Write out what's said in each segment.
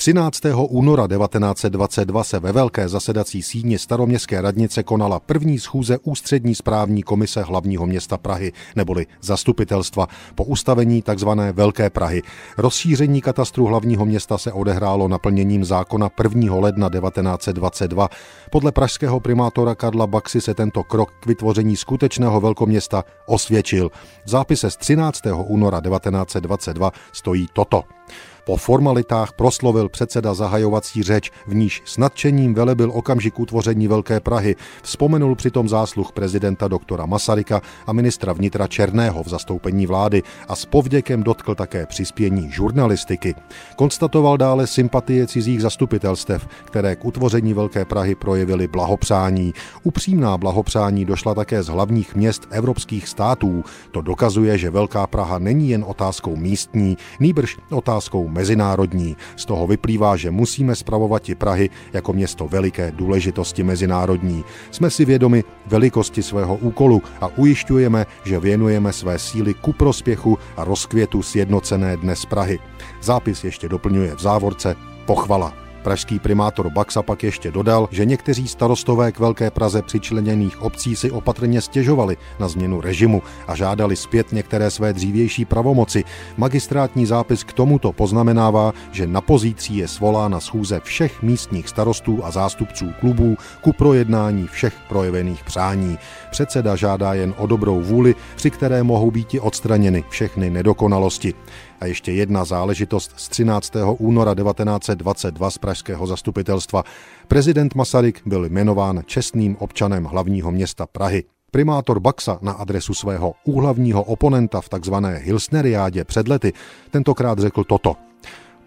13. února 1922 se ve velké zasedací síni staroměstské radnice konala první schůze ústřední správní komise hlavního města Prahy, neboli zastupitelstva, po ustavení tzv. Velké Prahy. Rozšíření katastru hlavního města se odehrálo naplněním zákona 1. ledna 1922. Podle pražského primátora Karla Baxy se tento krok k vytvoření skutečného velkoměsta osvědčil. V zápise z 13. února 1922 stojí toto. Po formalitách proslovil předseda zahajovací řeč, v níž s nadšením velebil okamžik utvoření Velké Prahy. Vzpomenul přitom zásluh prezidenta doktora Masaryka a ministra vnitra Černého v zastoupení vlády a s povděkem dotkl také přispění žurnalistiky. Konstatoval dále sympatie cizích zastupitelstev, které k utvoření Velké Prahy projevili blahopřání. Upřímná blahopřání došla také z hlavních měst evropských států. To dokazuje, že Velká Praha není jen otázkou místní, nýbrž otázkou mezinárodní. Z toho vyplývá, že musíme spravovat i Prahy jako město veliké důležitosti mezinárodní. Jsme si vědomi velikosti svého úkolu a ujišťujeme, že věnujeme své síly ku prospěchu a rozkvětu sjednocené dnes Prahy. Zápis ještě doplňuje v závorce pochvala. Pražský primátor Baxa pak ještě dodal, že někteří starostové k Velké Praze přičleněných obcí si opatrně stěžovali na změnu režimu a žádali zpět některé své dřívější pravomoci. Magistrátní zápis k tomuto poznamenává, že na pozící je svolána schůze všech místních starostů a zástupců klubů ku projednání všech projevených přání. Předseda žádá jen o dobrou vůli, při které mohou být odstraněny všechny nedokonalosti. A ještě jedna záležitost z 13. února 1922 z pražského zastupitelstva. Prezident Masaryk byl jmenován čestným občanem hlavního města Prahy. Primátor Baxa na adresu svého úhlavního oponenta v takzvané Hilsneriádě před lety tentokrát řekl toto –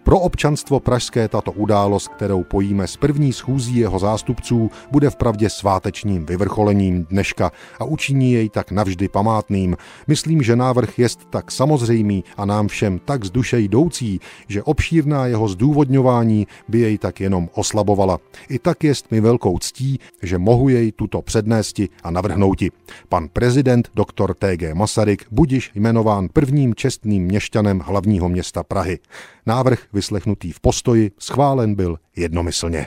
pro občanstvo pražské tato událost, kterou pojíme z první schůzí jeho zástupců, bude vpravdě svátečním vyvrcholením dneška a učiní jej tak navždy památným. Myslím, že návrh jest tak samozřejmý a nám všem tak z duše jdoucí, že obšírná jeho zdůvodňování by jej tak jenom oslabovala. I tak jest mi velkou ctí, že mohu jej tuto přednésti a navrhnouti. Pan prezident dr. T.G. Masaryk budiš jmenován prvním čestným měšťanem hlavního města Prahy. Návrh vyslechnutý v postoji schválen byl jednomyslně.